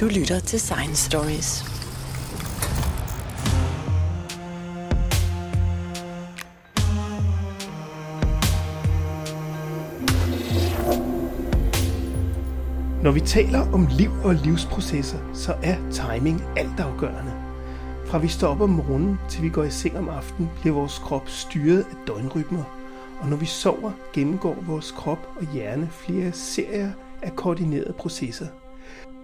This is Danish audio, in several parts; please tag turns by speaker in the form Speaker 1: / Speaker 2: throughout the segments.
Speaker 1: Du lytter til Science Stories.
Speaker 2: Når vi taler om liv og livsprocesser, så er timing altafgørende. Fra vi står op om morgenen til vi går i seng om aftenen, bliver vores krop styret af døgnrytmer. Og når vi sover, gennemgår vores krop og hjerne flere serier af koordinerede processer.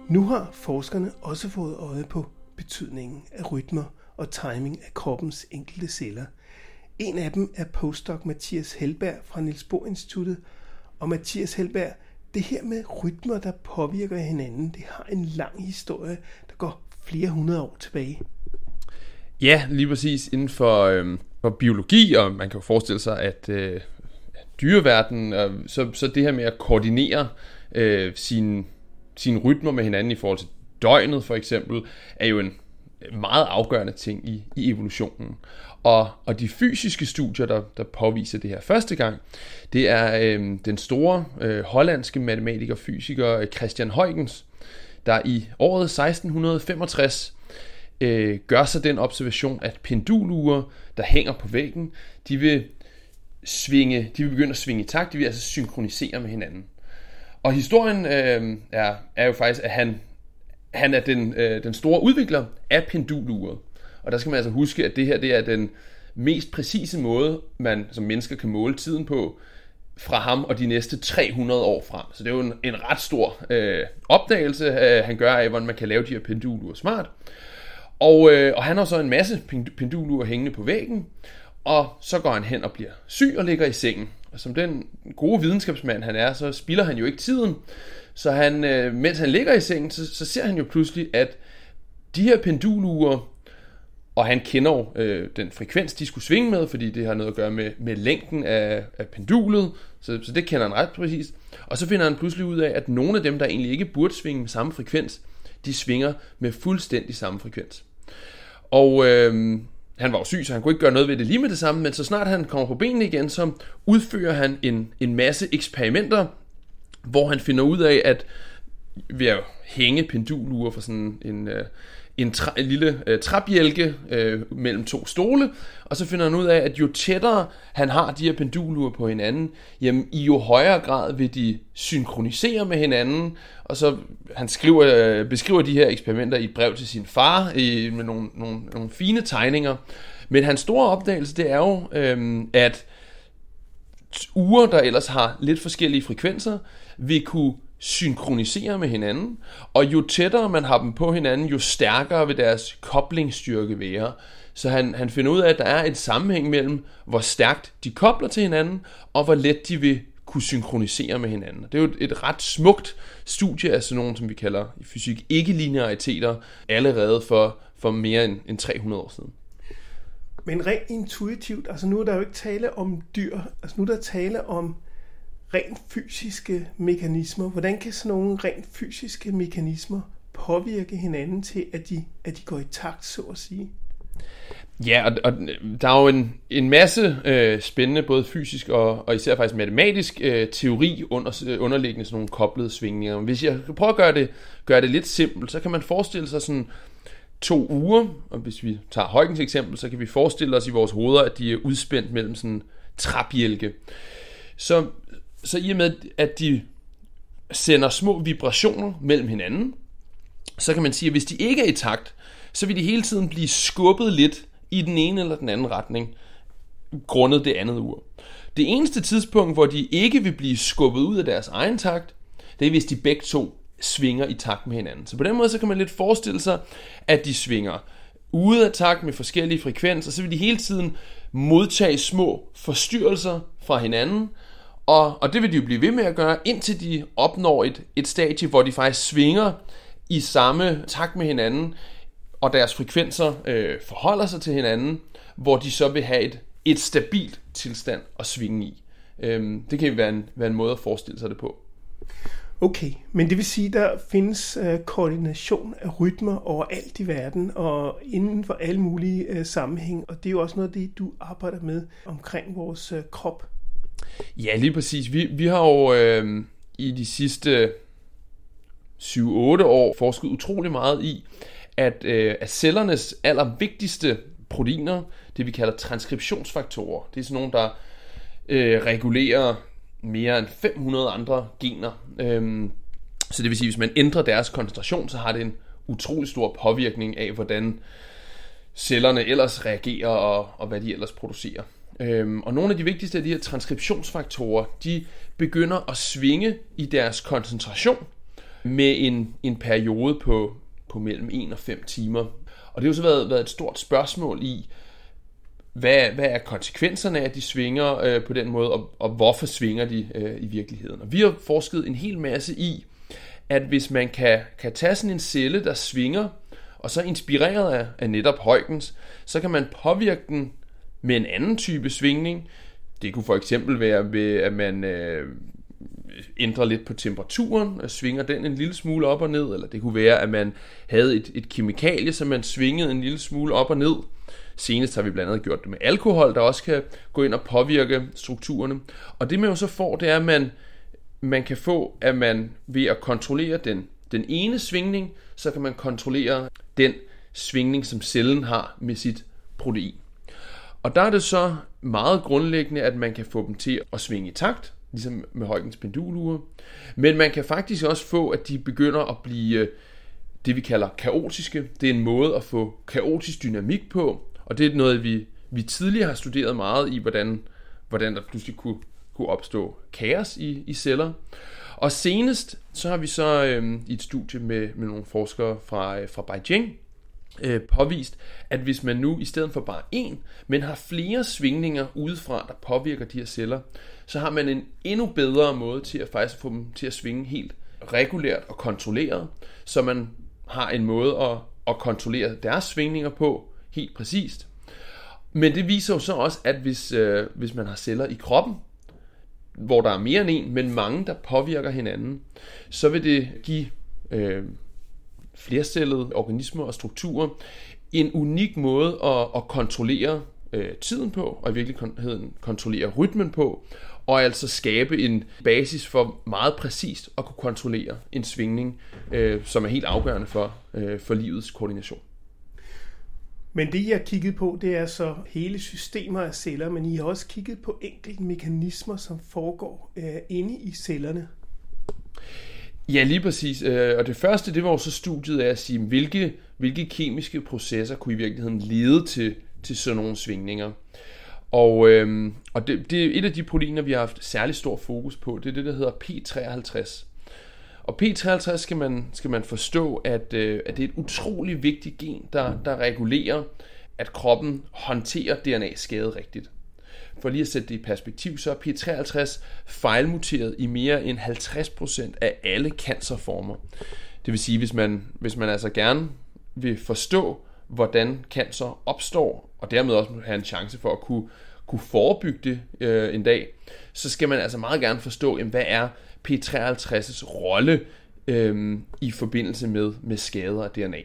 Speaker 2: Nu har forskerne også fået øje på betydningen af rytmer og timing af kroppens enkelte celler. En af dem er postdoc Mathias Helberg fra Niels Bohr Instituttet. Og Mathias Helberg, det her med rytmer, der påvirker hinanden, det har en lang historie, der går flere hundrede år tilbage.
Speaker 3: Ja, lige præcis inden for, øh, for biologi, og man kan jo forestille sig, at øh, dyreverdenen, øh, så, så det her med at koordinere øh, sine, sine rytmer med hinanden i forhold til døgnet for eksempel, er jo en meget afgørende ting i, i evolutionen. Og, og de fysiske studier, der, der påviser det her første gang, det er øh, den store øh, hollandske matematiker og fysiker øh, Christian Huygens, der i året 1665 øh, gør sig den observation, at pendulure, der hænger på væggen, de vil svinge, de vil begynde at svinge i takt, de vil altså synkronisere med hinanden. Og historien øh, er, er jo faktisk, at han, han er den, øh, den store udvikler af penduluret. Og der skal man altså huske, at det her det er den mest præcise måde, man som mennesker kan måle tiden på, fra ham og de næste 300 år frem. Så det er jo en, en ret stor øh, opdagelse, øh, han gør af, hvordan man kan lave de her pendulurer smart. Og, øh, og han har så en masse pendulurer hængende på væggen, og så går han hen og bliver syg og ligger i sengen. Og som den gode videnskabsmand han er, så spilder han jo ikke tiden. Så han, øh, mens han ligger i sengen, så, så ser han jo pludselig, at de her pendulure, og han kender jo øh, den frekvens, de skulle svinge med, fordi det har noget at gøre med, med længden af, af pendulet, så, så det kender han ret præcist. Og så finder han pludselig ud af, at nogle af dem, der egentlig ikke burde svinge med samme frekvens, de svinger med fuldstændig samme frekvens. Og øh, han var jo syg, så han kunne ikke gøre noget ved det lige med det samme, men så snart han kommer på benene igen, så udfører han en, en masse eksperimenter, hvor han finder ud af, at ved at hænge pendulure fra sådan en, øh, en, tra, en lille øh, træbjælke øh, mellem to stole, og så finder han ud af, at jo tættere han har de her pendulure på hinanden, jamen i jo højere grad vil de synkronisere med hinanden, og så han skriver, øh, beskriver de her eksperimenter i et brev til sin far, i, med nogle, nogle, nogle fine tegninger. Men hans store opdagelse, det er jo, øh, at uger, der ellers har lidt forskellige frekvenser, vil kunne synkronisere med hinanden, og jo tættere man har dem på hinanden, jo stærkere vil deres koblingsstyrke være. Så han, han finder ud af, at der er et sammenhæng mellem, hvor stærkt de kobler til hinanden, og hvor let de vil kunne synkronisere med hinanden. Det er jo et, et ret smukt studie af sådan nogle, som vi kalder i fysik ikke-lineariteter, allerede for, for mere end, end 300 år siden.
Speaker 2: Men rent intuitivt, altså nu er der jo ikke tale om dyr, altså nu er der tale om rent fysiske mekanismer. Hvordan kan sådan nogle rent fysiske mekanismer påvirke hinanden til, at de, at de går i takt, så at sige?
Speaker 3: Ja, og, og der er jo en, en masse øh, spændende, både fysisk og, og især faktisk matematisk øh, teori under, øh, underliggende sådan nogle koblede svingninger. Hvis jeg prøver at gøre det, gøre det lidt simpelt, så kan man forestille sig sådan to uger, og hvis vi tager Højkens eksempel, så kan vi forestille os i vores hoveder, at de er udspændt mellem sådan træbjælke. Så så i og med, at de sender små vibrationer mellem hinanden, så kan man sige, at hvis de ikke er i takt, så vil de hele tiden blive skubbet lidt i den ene eller den anden retning, grundet det andet ur. Det eneste tidspunkt, hvor de ikke vil blive skubbet ud af deres egen takt, det er, hvis de begge to svinger i takt med hinanden. Så på den måde, så kan man lidt forestille sig, at de svinger ude af takt med forskellige frekvenser, så vil de hele tiden modtage små forstyrrelser fra hinanden, og, og det vil de jo blive ved med at gøre, indtil de opnår et, et stadie, hvor de faktisk svinger i samme takt med hinanden, og deres frekvenser øh, forholder sig til hinanden, hvor de så vil have et, et stabilt tilstand at svinge i. Øhm, det kan være en, være en måde at forestille sig det på.
Speaker 2: Okay, men det vil sige, der findes øh, koordination af rytmer overalt i verden og inden for alle mulige øh, sammenhæng, og det er jo også noget af det, du arbejder med omkring vores øh, krop.
Speaker 3: Ja, lige præcis. Vi, vi har jo øh, i de sidste 7-8 år forsket utrolig meget i, at, øh, at cellernes allervigtigste proteiner, det vi kalder transkriptionsfaktorer, det er sådan nogle, der øh, regulerer mere end 500 andre gener. Øhm, så det vil sige, at hvis man ændrer deres koncentration, så har det en utrolig stor påvirkning af, hvordan cellerne ellers reagerer og, og hvad de ellers producerer. Øhm, og nogle af de vigtigste af de her transkriptionsfaktorer, de begynder at svinge i deres koncentration med en, en periode på, på mellem 1 og 5 timer. Og det har jo så været, været et stort spørgsmål i, hvad, hvad er konsekvenserne af, at de svinger øh, på den måde, og, og hvorfor svinger de øh, i virkeligheden. Og vi har forsket en hel masse i, at hvis man kan, kan tage sådan en celle, der svinger, og så inspireret af, af netop Huygens, så kan man påvirke den med en anden type svingning. Det kunne for eksempel være ved, at man øh, ændrer lidt på temperaturen, og svinger den en lille smule op og ned, eller det kunne være, at man havde et, et kemikalie, som man svingede en lille smule op og ned. Senest har vi blandt andet gjort det med alkohol, der også kan gå ind og påvirke strukturerne. Og det man jo så får, det er, at man, man kan få, at man ved at kontrollere den, den ene svingning, så kan man kontrollere den svingning, som cellen har med sit protein. Og der er det så meget grundlæggende, at man kan få dem til at svinge i takt, ligesom med Huygens pendulure. Men man kan faktisk også få, at de begynder at blive øh, det, vi kalder kaotiske. Det er en måde at få kaotisk dynamik på, og det er noget, vi, vi tidligere har studeret meget i, hvordan, hvordan der pludselig kunne, kunne opstå kaos i, i celler. Og senest så har vi så øh, i et studie med, med nogle forskere fra, øh, fra Beijing øh, påvist, at hvis man nu i stedet for bare en, men har flere svingninger udefra, der påvirker de her celler, så har man en endnu bedre måde til at faktisk få dem til at svinge helt regulært og kontrolleret, så man har en måde at, at kontrollere deres svingninger på helt præcist. Men det viser jo så også, at hvis, øh, hvis man har celler i kroppen, hvor der er mere end en, men mange, der påvirker hinanden, så vil det give øh, flercellede organismer og strukturer en unik måde at, at kontrollere øh, tiden på, og i virkeligheden kontrollere rytmen på, og altså skabe en basis for meget præcist at kunne kontrollere en svingning, øh, som er helt afgørende for, øh, for livets koordination.
Speaker 2: Men det, I har kigget på, det er så hele systemer af celler, men I har også kigget på enkelte mekanismer, som foregår øh, inde i cellerne.
Speaker 3: Ja, lige præcis. Øh, og det første, det var jo så studiet af at sige, hvilke, hvilke kemiske processer kunne i virkeligheden lede til, til sådan nogle svingninger. Og, øhm, og det, det er et af de proteiner, vi har haft særlig stor fokus på. Det er det, der hedder P53. Og P53 skal man, skal man forstå, at, øh, at det er et utrolig vigtigt gen, der, der regulerer, at kroppen håndterer DNA-skade rigtigt. For lige at sætte det i perspektiv, så er P53 fejlmuteret i mere end 50% af alle cancerformer. Det vil sige, hvis man, hvis man altså gerne vil forstå, hvordan cancer opstår, og dermed også have en chance for at kunne, kunne forebygge det øh, en dag, så skal man altså meget gerne forstå, jamen, hvad er P53's rolle øh, i forbindelse med, med skader af DNA.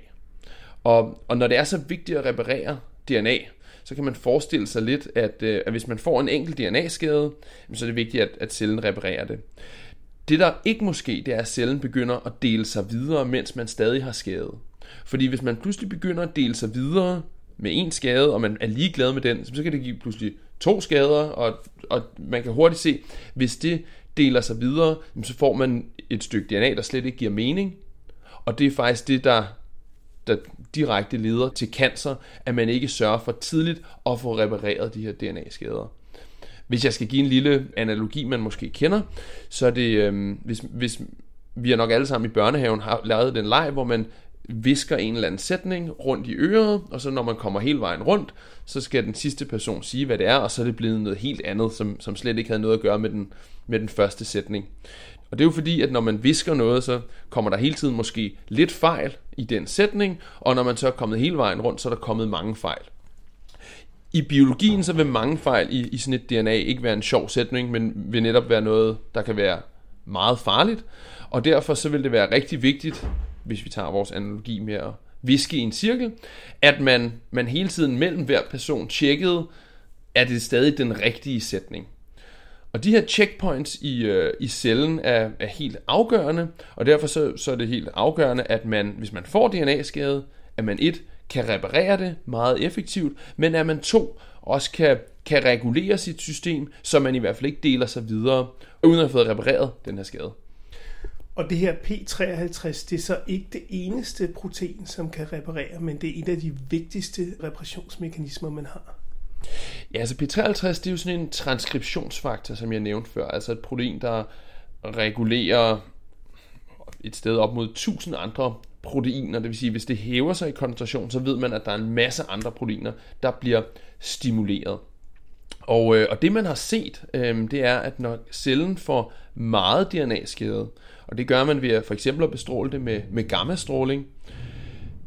Speaker 3: Og, og når det er så vigtigt at reparere DNA, så kan man forestille sig lidt, at, øh, at hvis man får en enkelt DNA-skade, så er det vigtigt, at, at cellen reparerer det. Det der ikke må ske, det er, at cellen begynder at dele sig videre, mens man stadig har skade. Fordi hvis man pludselig begynder at dele sig videre med en skade, og man er ligeglad med den, så kan det give pludselig to skader, og, og man kan hurtigt se, hvis det deler sig videre, så får man et stykke DNA, der slet ikke giver mening. Og det er faktisk det, der, der direkte leder til cancer, at man ikke sørger for tidligt at få repareret de her DNA-skader. Hvis jeg skal give en lille analogi, man måske kender, så er det, øh, hvis, hvis vi er nok alle sammen i børnehaven har lavet den leg, hvor man visker en eller anden sætning rundt i øret, og så når man kommer hele vejen rundt, så skal den sidste person sige, hvad det er, og så er det blevet noget helt andet, som, som slet ikke havde noget at gøre med den, med den første sætning. Og det er jo fordi, at når man visker noget, så kommer der hele tiden måske lidt fejl i den sætning, og når man så er kommet hele vejen rundt, så er der kommet mange fejl. I biologien så vil mange fejl i, i sådan et DNA ikke være en sjov sætning, men vil netop være noget, der kan være meget farligt. Og derfor så vil det være rigtig vigtigt, hvis vi tager vores analogi med at viske i en cirkel, at man, man hele tiden mellem hver person tjekkede, er det stadig den rigtige sætning. Og de her checkpoints i, øh, i cellen er, er helt afgørende, og derfor så, så er det helt afgørende, at man, hvis man får DNA-skade, at man et kan reparere det meget effektivt, men at man to også kan, kan regulere sit system, så man i hvert fald ikke deler sig videre, uden at have fået repareret den her skade.
Speaker 2: Og det her P53, det er så ikke det eneste protein, som kan reparere, men det er et af de vigtigste reparationsmekanismer, man har.
Speaker 3: Ja, altså P53, det er jo sådan en transkriptionsfaktor, som jeg nævnte før. Altså et protein, der regulerer et sted op mod 1000 andre proteiner. Det vil sige, hvis det hæver sig i koncentration, så ved man, at der er en masse andre proteiner, der bliver stimuleret. Og, øh, og det man har set, øh, det er, at når cellen får meget DNA-skade, og det gør man ved at for eksempel at bestråle det med, med gammastråling,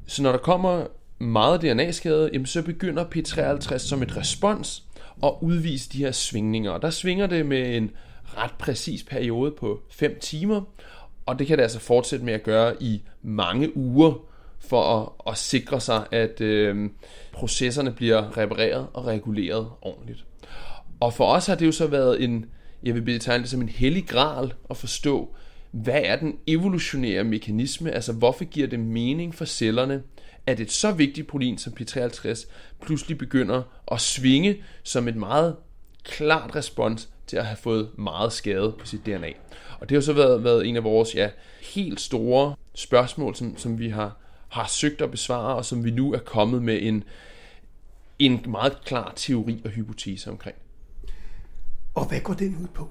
Speaker 3: så når der kommer meget DNA-skade, jamen så begynder P53 som et respons at udvise de her svingninger. Og der svinger det med en ret præcis periode på 5 timer, og det kan det altså fortsætte med at gøre i mange uger, for at, at sikre sig, at øh, processerne bliver repareret og reguleret ordentligt. Og for os har det jo så været en, jeg vil betegne det som en hellig gral at forstå, hvad er den evolutionære mekanisme, altså hvorfor giver det mening for cellerne, at et så vigtigt protein som P53 pludselig begynder at svinge som et meget klart respons til at have fået meget skade på sit DNA. Og det har så været, været en af vores ja, helt store spørgsmål, som, som vi har, har søgt at besvare, og som vi nu er kommet med en, en meget klar teori og hypotese omkring.
Speaker 2: Og hvad går den ud på?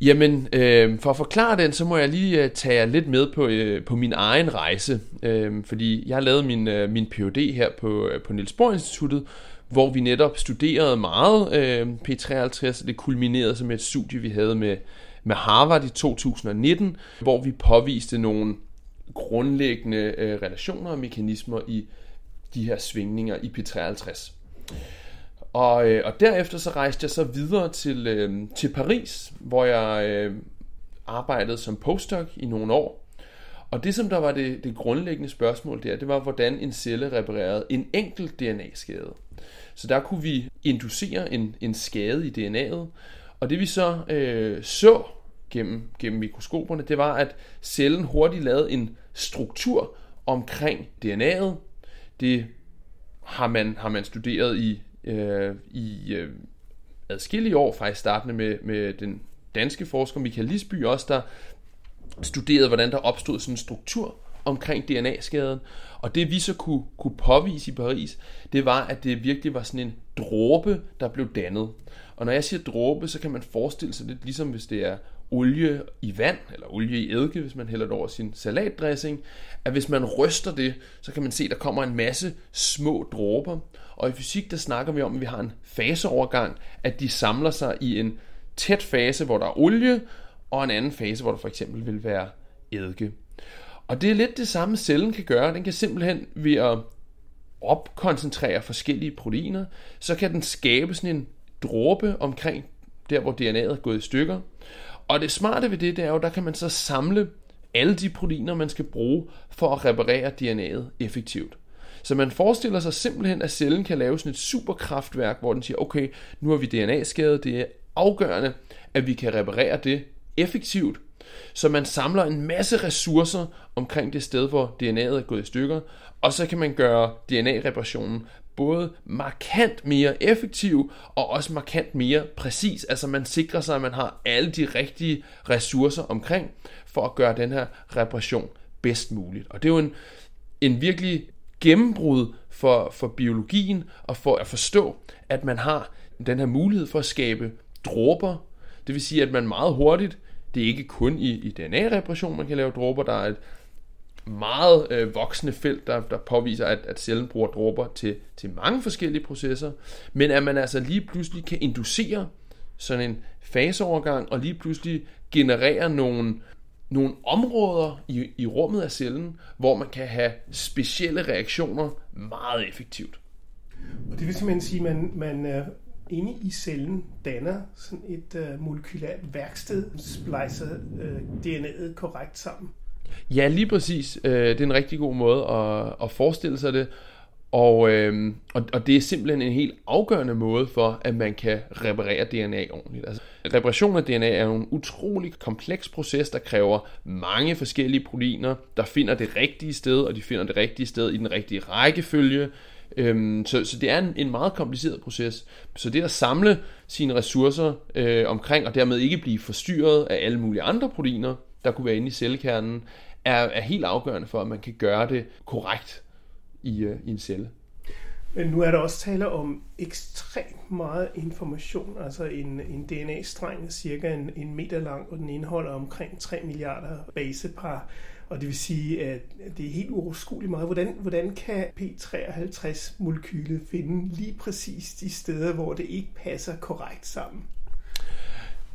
Speaker 3: Jamen, øh, for at forklare den, så må jeg lige øh, tage jer lidt med på, øh, på min egen rejse. Øh, fordi jeg lavede min, øh, min Ph.D. her på, øh, på Niels Bohr Instituttet, hvor vi netop studerede meget øh, P53, og det kulminerede som et studie, vi havde med, med Harvard i 2019, hvor vi påviste nogle grundlæggende øh, relationer og mekanismer i de her svingninger i P53. Og, øh, og derefter så rejste jeg så videre til, øh, til Paris, hvor jeg øh, arbejdede som postdoc i nogle år. Og det, som der var det, det grundlæggende spørgsmål der, det var, hvordan en celle reparerede en enkelt DNA-skade. Så der kunne vi inducere en, en skade i DNA'et, og det vi så øh, så gennem, gennem mikroskoperne, det var, at cellen hurtigt lavede en struktur omkring DNA'et. Det har man, har man studeret i, øh, i øh, adskillige år, faktisk startende med, med den danske forsker Michael Lisby også, der studerede, hvordan der opstod sådan en struktur omkring DNA-skaden. Og det vi så kunne, kunne påvise i Paris, det var, at det virkelig var sådan en dråbe, der blev dannet. Og når jeg siger dråbe, så kan man forestille sig lidt ligesom hvis det er olie i vand, eller olie i eddike, hvis man hælder det over sin salatdressing, at hvis man ryster det, så kan man se, at der kommer en masse små dråber. Og i fysik, der snakker vi om, at vi har en faseovergang, at de samler sig i en tæt fase, hvor der er olie, og en anden fase, hvor der for eksempel vil være eddike. Og det er lidt det samme, cellen kan gøre. Den kan simpelthen ved at opkoncentrere forskellige proteiner, så kan den skabe sådan en dråbe omkring der, hvor DNA'et er gået i stykker. Og det smarte ved det, det er jo, der kan man så samle alle de proteiner, man skal bruge for at reparere DNA'et effektivt. Så man forestiller sig simpelthen, at cellen kan lave sådan et superkraftværk, hvor den siger, okay, nu har vi DNA-skadet, det er afgørende, at vi kan reparere det effektivt, så man samler en masse ressourcer omkring det sted, hvor DNA'et er gået i stykker, og så kan man gøre DNA-reparationen både markant mere effektiv og også markant mere præcis. Altså man sikrer sig, at man har alle de rigtige ressourcer omkring for at gøre den her reparation bedst muligt. Og det er jo en, en virkelig gennembrud for, for biologien og for at forstå, at man har den her mulighed for at skabe dråber. Det vil sige, at man meget hurtigt det er ikke kun i, i DNA-repression, man kan lave dråber. Der er et meget øh, voksende felt, der, der påviser, at, at cellen bruger dråber til, til mange forskellige processer. Men at man altså lige pludselig kan inducere sådan en faseovergang, og lige pludselig generere nogle, nogle områder i, i rummet af cellen, hvor man kan have specielle reaktioner meget effektivt.
Speaker 2: Og det vil simpelthen sige, at man, man inde i cellen danner sådan et øh, molekylært værksted, splicer øh, DNA'et korrekt sammen.
Speaker 3: Ja, lige præcis. Øh, det er en rigtig god måde at, at forestille sig det. Og, øh, og, og det er simpelthen en helt afgørende måde for, at man kan reparere DNA ordentligt. Altså, reparation af DNA er en utrolig kompleks proces, der kræver mange forskellige proteiner, der finder det rigtige sted, og de finder det rigtige sted i den rigtige rækkefølge. Øhm, så, så det er en, en meget kompliceret proces. Så det at samle sine ressourcer øh, omkring, og dermed ikke blive forstyrret af alle mulige andre proteiner, der kunne være inde i cellekernen, er, er helt afgørende for, at man kan gøre det korrekt i, øh, i en celle.
Speaker 2: Men nu er der også tale om ekstremt meget information. Altså en, en DNA-streng er cirka en, en meter lang, og den indeholder omkring 3 milliarder basepar. Og det vil sige, at det er helt uoverskueligt meget. Hvordan, hvordan kan P53-molekylet finde lige præcis de steder, hvor det ikke passer korrekt sammen?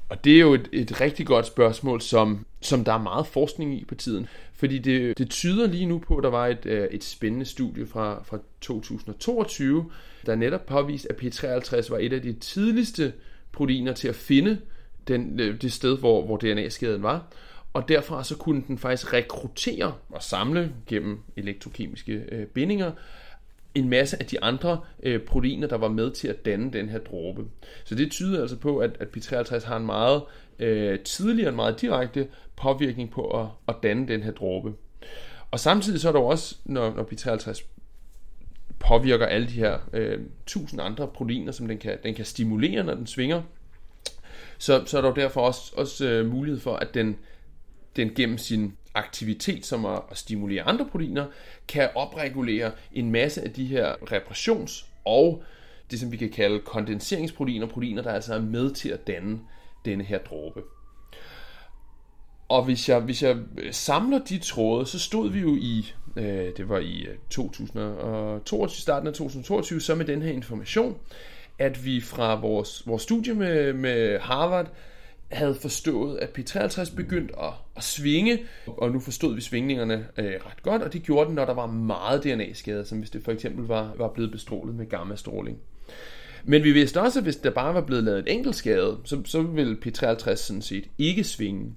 Speaker 3: Og det er jo et, et rigtig godt spørgsmål, som, som der er meget forskning i på tiden. Fordi det, det tyder lige nu på, at der var et, øh, et spændende studie fra, fra 2022, der netop påviste, at P53 var et af de tidligste proteiner til at finde den, øh, det sted, hvor, hvor DNA-skaden var. Og derfra så kunne den faktisk rekruttere og samle gennem elektrokemiske øh, bindinger en masse af de andre øh, proteiner, der var med til at danne den her dråbe. Så det tyder altså på, at, at P53 har en meget øh, tidligere, en meget direkte påvirkning på at, at danne den her dråbe. Og samtidig så er der også, når, når P53 påvirker alle de her øh, tusind andre proteiner, som den kan, den kan stimulere, når den svinger, så, så er der jo derfor også, også øh, mulighed for, at den, den gennem sin aktivitet, som at, at stimulere andre proteiner, kan opregulere en masse af de her repressions- og det, som vi kan kalde kondenseringsproteiner, proteiner, der altså er med til at danne denne her dråbe. Og hvis jeg, hvis jeg øh, samler de tråde, så stod vi jo i, øh, det var i øh, 2022, starten af 2022, så med den her information, at vi fra vores, vores studie med, med Harvard havde forstået, at P53 begyndte at, at svinge, og nu forstod vi svingningerne øh, ret godt, og det gjorde den, når der var meget DNA-skade, som hvis det for eksempel var, var blevet bestrålet med gammastråling. Men vi vidste også, at hvis der bare var blevet lavet en enkelt skade, så, så ville P53 sådan set ikke svinge.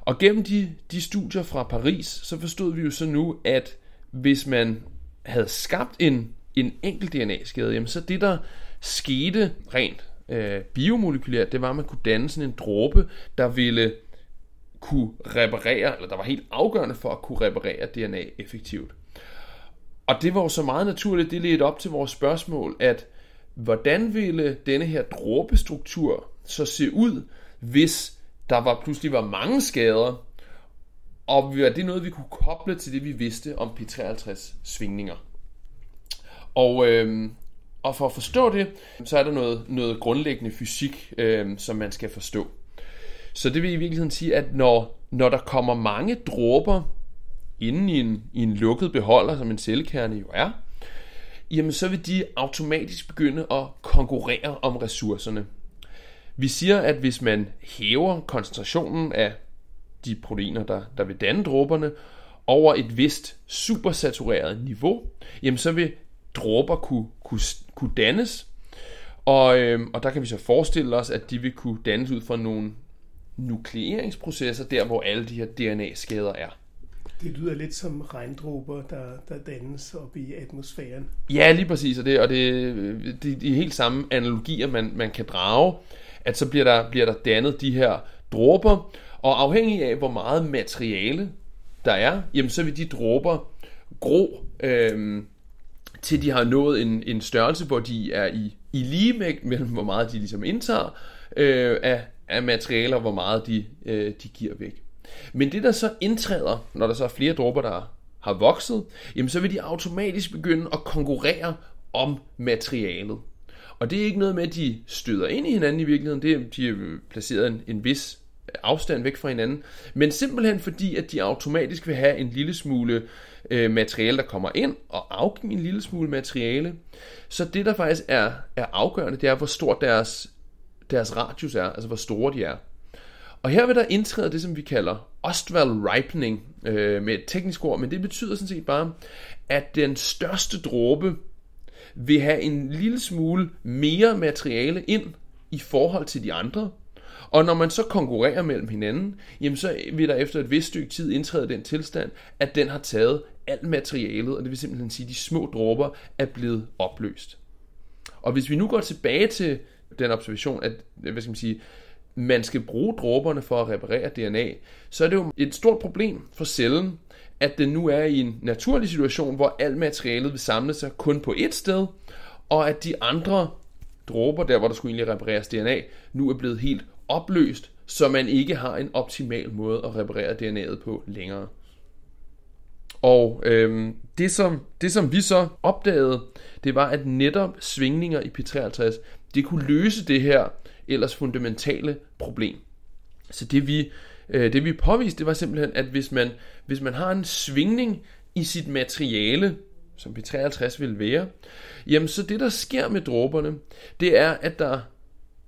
Speaker 3: Og gennem de, de studier fra Paris, så forstod vi jo så nu, at hvis man havde skabt en, en enkelt DNA-skade, jamen så det der skete rent øh, biomolekylært, det var, at man kunne danne sådan en dråbe, der ville kunne reparere, eller der var helt afgørende for at kunne reparere DNA effektivt. Og det var jo så meget naturligt, det ledte op til vores spørgsmål, at hvordan ville denne her dråbestruktur så se ud, hvis der var pludselig var mange skader, og var det noget, vi kunne koble til det, vi vidste om P53 svingninger. Og, øh, og for at forstå det, så er der noget, noget grundlæggende fysik, øh, som man skal forstå. Så det vil i virkeligheden sige, at når, når der kommer mange dråber inden i en, i en lukket beholder, som en cellekerne jo er, jamen så vil de automatisk begynde at konkurrere om ressourcerne. Vi siger, at hvis man hæver koncentrationen af de proteiner, der, der vil danne dråberne, over et vist supersatureret niveau, jamen så vil dråber kunne, kunne, kunne dannes. Og, øh, og der kan vi så forestille os, at de vil kunne dannes ud fra nogle nukleeringsprocesser, der hvor alle de her DNA-skader er.
Speaker 2: Det lyder lidt som regndråber, der, der dannes op i atmosfæren.
Speaker 3: Ja, lige præcis, og det, og det, det, det er helt samme analogier, man, man kan drage, at så bliver der, bliver der dannet de her dråber, og afhængig af, hvor meget materiale der er, jamen så vil de dråber gro, øh, til de har nået en, en størrelse, hvor de er i, i ligevægt mellem, hvor meget de ligesom indtager øh, af, af materialer, hvor meget de, øh, de giver væk. Men det, der så indtræder, når der så er flere dråber, der har vokset, jamen så vil de automatisk begynde at konkurrere om materialet. Og det er ikke noget med, at de støder ind i hinanden i virkeligheden. Det er, de er placeret en, en vis afstand væk fra hinanden. Men simpelthen fordi, at de automatisk vil have en lille smule øh, materiale, der kommer ind, og afgive en lille smule materiale. Så det, der faktisk er, er afgørende, det er, hvor stor deres, deres radius er, altså hvor store de er. Og her vil der indtræde det, som vi kalder Ostwald ripening, øh, med et teknisk ord, men det betyder sådan set bare, at den største dråbe vil have en lille smule mere materiale ind i forhold til de andre, og når man så konkurrerer mellem hinanden, jamen så vil der efter et vist stykke tid indtræde den tilstand, at den har taget alt materialet, og det vil simpelthen sige, at de små dråber er blevet opløst. Og hvis vi nu går tilbage til den observation, at hvad skal man sige, man skal bruge dråberne for at reparere DNA, så er det jo et stort problem for cellen, at den nu er i en naturlig situation, hvor alt materialet vil samle sig kun på ét sted, og at de andre dråber, der hvor der skulle egentlig repareres DNA, nu er blevet helt opløst, så man ikke har en optimal måde at reparere DNA'et på længere. Og øhm, det, som, det som vi så opdagede, det var, at netop svingninger i P53, det kunne løse det her ellers fundamentale problem. Så det vi, øh, det vi påviste, det var simpelthen, at hvis man, hvis man har en svingning i sit materiale, som P53 vil være, jamen så det der sker med dråberne, det er, at der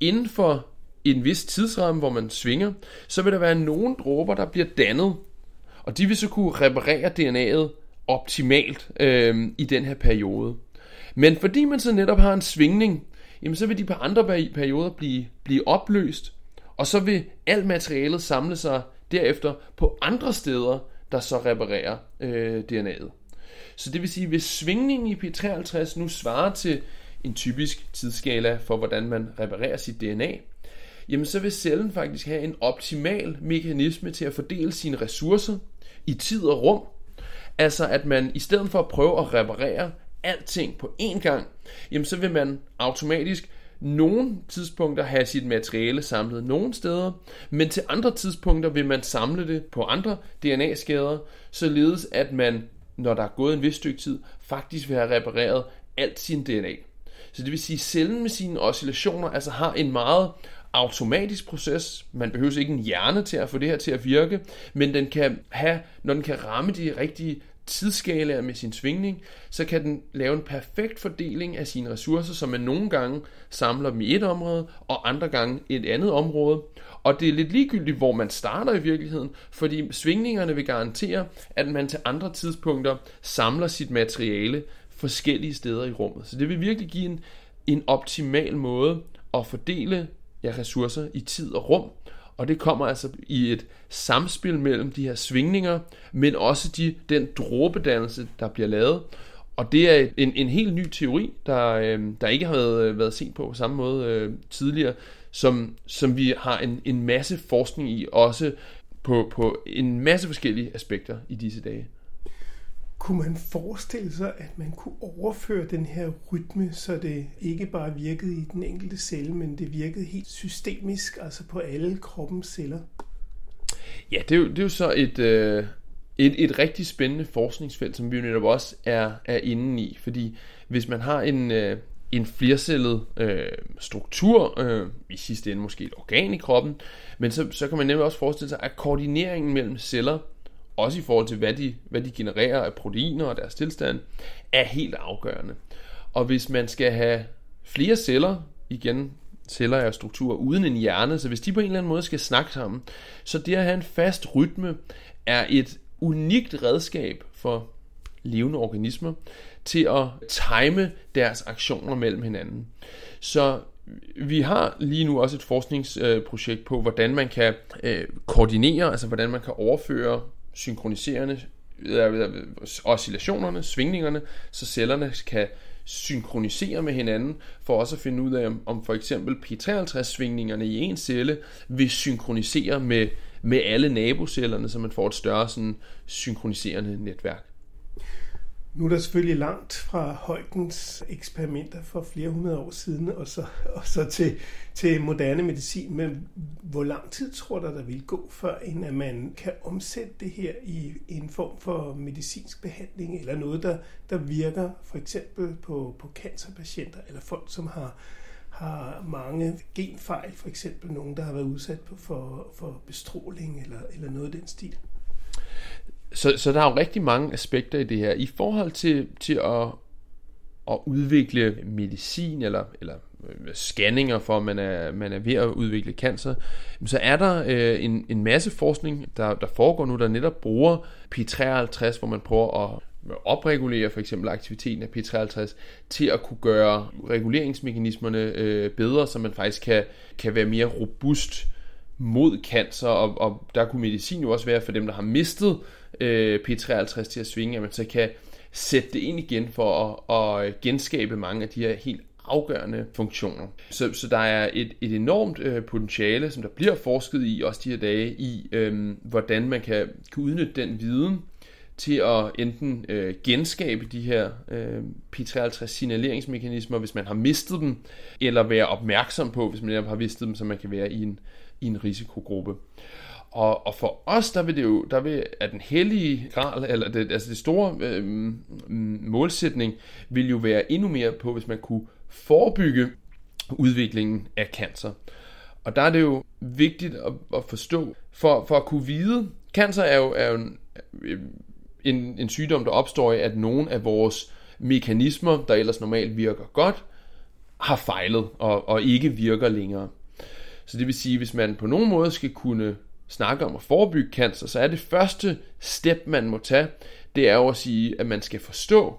Speaker 3: inden for en vis tidsramme, hvor man svinger, så vil der være nogle dråber, der bliver dannet, og de vil så kunne reparere DNA'et optimalt øh, i den her periode. Men fordi man så netop har en svingning, jamen så vil de på andre perioder blive, blive opløst, og så vil alt materialet samle sig derefter på andre steder, der så reparerer øh, DNA'et. Så det vil sige, hvis svingningen i P53 nu svarer til en typisk tidsskala for, hvordan man reparerer sit DNA, jamen så vil cellen faktisk have en optimal mekanisme til at fordele sine ressourcer i tid og rum. Altså at man i stedet for at prøve at reparere alting på én gang, jamen så vil man automatisk nogle tidspunkter have sit materiale samlet nogle steder, men til andre tidspunkter vil man samle det på andre DNA-skader, således at man, når der er gået en vis stykke tid, faktisk vil have repareret alt sin DNA. Så det vil sige, at cellen med sine oscillationer altså har en meget automatisk proces. Man behøver ikke en hjerne til at få det her til at virke, men den kan have, når den kan ramme de rigtige tidsskalaer med sin svingning, så kan den lave en perfekt fordeling af sine ressourcer, så man nogle gange samler dem i et område, og andre gange i et andet område. Og det er lidt ligegyldigt, hvor man starter i virkeligheden, fordi svingningerne vil garantere, at man til andre tidspunkter samler sit materiale forskellige steder i rummet. Så det vil virkelig give en, en optimal måde at fordele ja, ressourcer i tid og rum, og det kommer altså i et samspil mellem de her svingninger, men også de, den dråbedannelse, der bliver lavet. Og det er en, en helt ny teori, der, øh, der ikke har været, øh, været set på på samme måde øh, tidligere, som, som vi har en, en masse forskning i, også på, på en masse forskellige aspekter i disse dage.
Speaker 2: Kunne man forestille sig, at man kunne overføre den her rytme, så det ikke bare virkede i den enkelte celle, men det virkede helt systemisk, altså på alle kroppens celler?
Speaker 3: Ja, det er jo, det er jo så et, øh, et, et rigtig spændende forskningsfelt, som vi jo netop også er, er inde i. Fordi hvis man har en, øh, en flercellet øh, struktur, øh, i sidste ende måske et organ i kroppen, men så, så kan man nemlig også forestille sig, at koordineringen mellem celler også i forhold til, hvad de, hvad de genererer af proteiner og deres tilstand, er helt afgørende. Og hvis man skal have flere celler, igen, celler er strukturer uden en hjerne, så hvis de på en eller anden måde skal snakke sammen, så det at have en fast rytme er et unikt redskab for levende organismer til at time deres aktioner mellem hinanden. Så vi har lige nu også et forskningsprojekt på, hvordan man kan øh, koordinere, altså hvordan man kan overføre synkroniserende øh, øh, øh, oscillationerne, svingningerne, så cellerne kan synkronisere med hinanden, for også at finde ud af, om for eksempel P53-svingningerne i en celle vil synkronisere med, med alle nabocellerne, så man får et større sådan, synkroniserende netværk.
Speaker 2: Nu er der selvfølgelig langt fra Højtens eksperimenter for flere hundrede år siden, og så, og så til, til moderne medicin. Men hvor lang tid tror der, der vil gå, før end at man kan omsætte det her i en form for medicinsk behandling, eller noget, der, der virker for eksempel på, på cancerpatienter, eller folk, som har, har mange genfejl, for eksempel nogen, der har været udsat for, for bestråling, eller, eller noget af den stil?
Speaker 3: Så, så der er jo rigtig mange aspekter i det her. I forhold til, til at, at udvikle medicin eller, eller øh, scanninger for, at man er, man er ved at udvikle cancer, så er der øh, en, en masse forskning, der, der foregår nu, der netop bruger P53, hvor man prøver at opregulere for eksempel aktiviteten af P53 til at kunne gøre reguleringsmekanismerne øh, bedre, så man faktisk kan, kan være mere robust mod cancer, og, og der kunne medicin jo også være for dem, der har mistet øh, P53 til at svinge, at man så kan sætte det ind igen for at, at øh, genskabe mange af de her helt afgørende funktioner. Så, så der er et, et enormt øh, potentiale, som der bliver forsket i også de her dage, i øh, hvordan man kan, kan udnytte den viden til at enten øh, genskabe de her øh, P53 signaleringsmekanismer, hvis man har mistet dem, eller være opmærksom på, hvis man har mistet dem, så man kan være i en, i en risikogruppe. Og, og for os, der vil det jo, der vil, at den hellige gral, eller det, altså det store øh, mm, målsætning, vil jo være endnu mere på, hvis man kunne forebygge udviklingen af cancer. Og der er det jo vigtigt at, at forstå, for, for at kunne vide, cancer er jo, er jo en, øh, en, en sygdom, der opstår i, at nogle af vores mekanismer, der ellers normalt virker godt, har fejlet og, og ikke virker længere. Så det vil sige, hvis man på nogen måde skal kunne snakker om at forebygge cancer, så er det første step, man må tage, det er jo at sige, at man skal forstå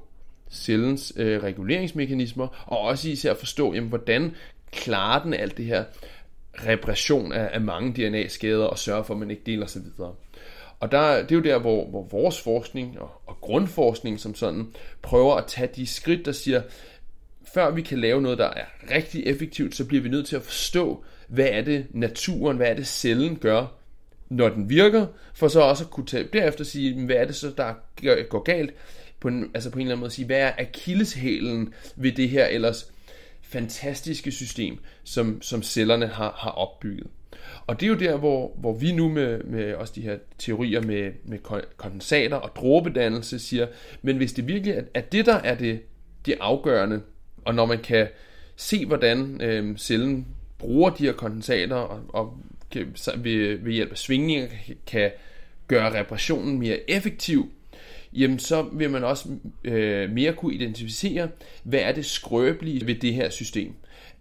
Speaker 3: cellens øh, reguleringsmekanismer, og også især forstå, jamen, hvordan klarer den alt det her repression af, af mange DNA-skader, og sørge for, at man ikke deler sig videre. Og der, det er jo der, hvor, hvor vores forskning og, og grundforskning som sådan prøver at tage de skridt, der siger, før vi kan lave noget, der er rigtig effektivt, så bliver vi nødt til at forstå, hvad er det naturen, hvad er det cellen gør, når den virker, for så også at kunne tage, derefter sige, hvad er det så, der går galt, på en, altså på en eller anden måde sige, hvad er akilleshælen ved det her ellers fantastiske system, som, som cellerne har, har opbygget. Og det er jo der, hvor, hvor vi nu med, med også de her teorier med, med kondensater og dråbedannelse siger, men hvis det virkelig er, er det, der er det, det afgørende, og når man kan se, hvordan øh, cellen bruger de her kondensater, og, og kan, ved, ved hjælp af svingninger kan gøre reparationen mere effektiv, jamen så vil man også øh, mere kunne identificere, hvad er det skrøbelige ved det her system.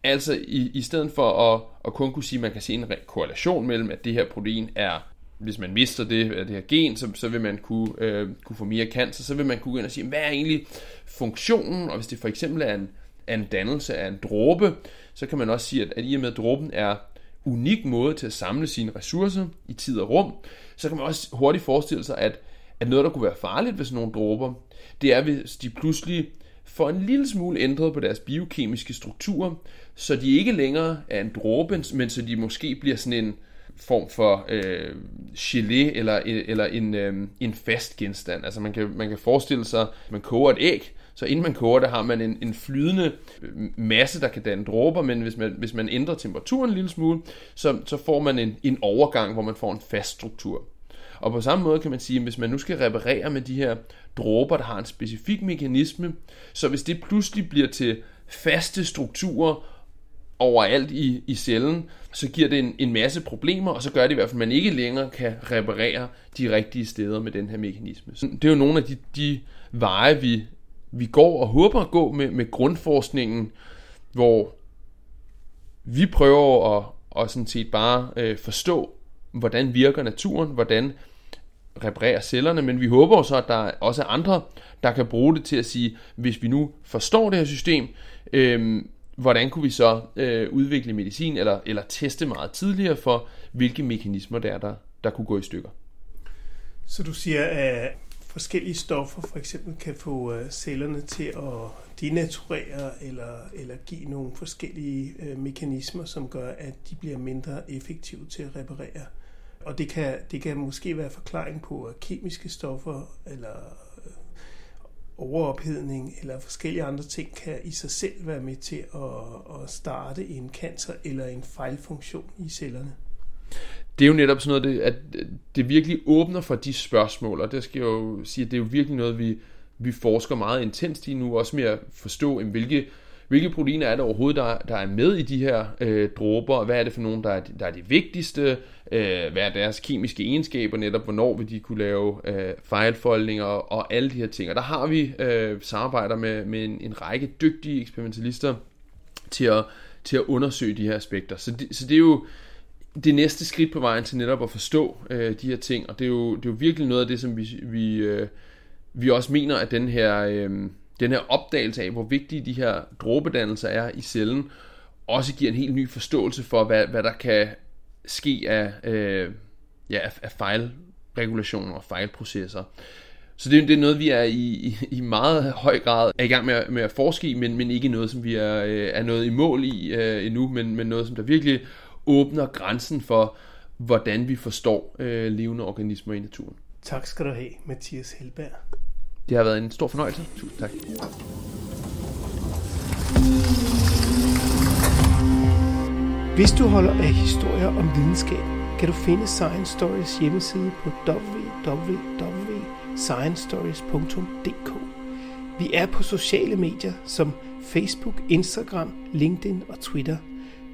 Speaker 3: Altså i, i stedet for at, at kun kunne sige, at man kan se en korrelation mellem, at det her protein er, hvis man mister det, det her gen, så, så vil man kunne, øh, kunne få mere cancer, så vil man kunne gå ind og sige, hvad er egentlig funktionen, og hvis det for eksempel er en, er en dannelse af en dråbe, så kan man også sige, at, at i og med at dråben er unik måde til at samle sine ressourcer i tid og rum, så kan man også hurtigt forestille sig, at, at noget, der kunne være farligt ved sådan nogle dråber, det er, hvis de pludselig får en lille smule ændret på deres biokemiske struktur, så de ikke længere er en dråbe, men så de måske bliver sådan en form for øh, gelé eller, eller en, øh, en fast genstand. Altså man kan, man kan forestille sig, at man koger et æg, så inden man koger det, har man en, en flydende øh, masse, der kan danne dråber, men hvis man, hvis man ændrer temperaturen en lille smule, så, så får man en, en overgang, hvor man får en fast struktur. Og på samme måde kan man sige, at hvis man nu skal reparere med de her dråber, der har en specifik mekanisme, så hvis det pludselig bliver til faste strukturer overalt i, i cellen, så giver det en, en masse problemer, og så gør det i hvert fald, at man ikke længere kan reparere de rigtige steder med den her mekanisme. Så det er jo nogle af de, de veje, vi, vi går og håber at gå med, med grundforskningen, hvor vi prøver at, at sådan set bare øh, forstå, hvordan virker naturen, hvordan reparerer cellerne, men vi håber så, at der også er andre, der kan bruge det til at sige, hvis vi nu forstår det her system, øh, hvordan kunne vi så øh, udvikle medicin eller, eller teste meget tidligere for, hvilke mekanismer der er, der, der kunne gå i stykker.
Speaker 2: Så du siger, at forskellige stoffer for eksempel kan få øh, cellerne til at denaturere eller, eller give nogle forskellige øh, mekanismer, som gør, at de bliver mindre effektive til at reparere. Og det kan, det kan måske være forklaring på, at kemiske stoffer eller øh, overophedning eller forskellige andre ting kan i sig selv være med til at, at starte en cancer eller en fejlfunktion i cellerne.
Speaker 3: Det er jo netop sådan noget, det, at det virkelig åbner for de spørgsmål, og det skal jeg jo sige, at det er jo virkelig noget, vi, vi forsker meget intenst i nu, også med at forstå, hvilke hvilke proteiner er det overhovedet, der, der er med i de her øh, dråber? Hvad er det for nogle, der er, der er de vigtigste? Øh, hvad er deres kemiske egenskaber? Netop hvornår vil de kunne lave øh, fejlfoldninger og alle de her ting? Og der har vi øh, samarbejder med, med en, en række dygtige eksperimentalister til at, til at undersøge de her aspekter. Så det, så det er jo det næste skridt på vejen til netop at forstå øh, de her ting, og det er, jo, det er jo virkelig noget af det, som vi, vi, øh, vi også mener, at den her... Øh, den her opdagelse af, hvor vigtige de her dråbedannelser er i cellen, også giver en helt ny forståelse for, hvad, hvad der kan ske af, øh, ja, af, af fejlregulationer og fejlprocesser. Så det, det er noget, vi er i, i, i meget høj grad er i gang med, at, med at forske i, men, men ikke noget, som vi er, øh, er noget i mål i øh, endnu, men, men noget, som der virkelig åbner grænsen for, hvordan vi forstår øh, levende organismer i naturen.
Speaker 2: Tak skal du have, Mathias Helberg.
Speaker 3: Det har været en stor fornøjelse. Tusind tak.
Speaker 2: Hvis du holder af historier om videnskab, kan du finde Science Stories hjemmeside på www.sciencestories.dk. Vi er på sociale medier som Facebook, Instagram, LinkedIn og Twitter.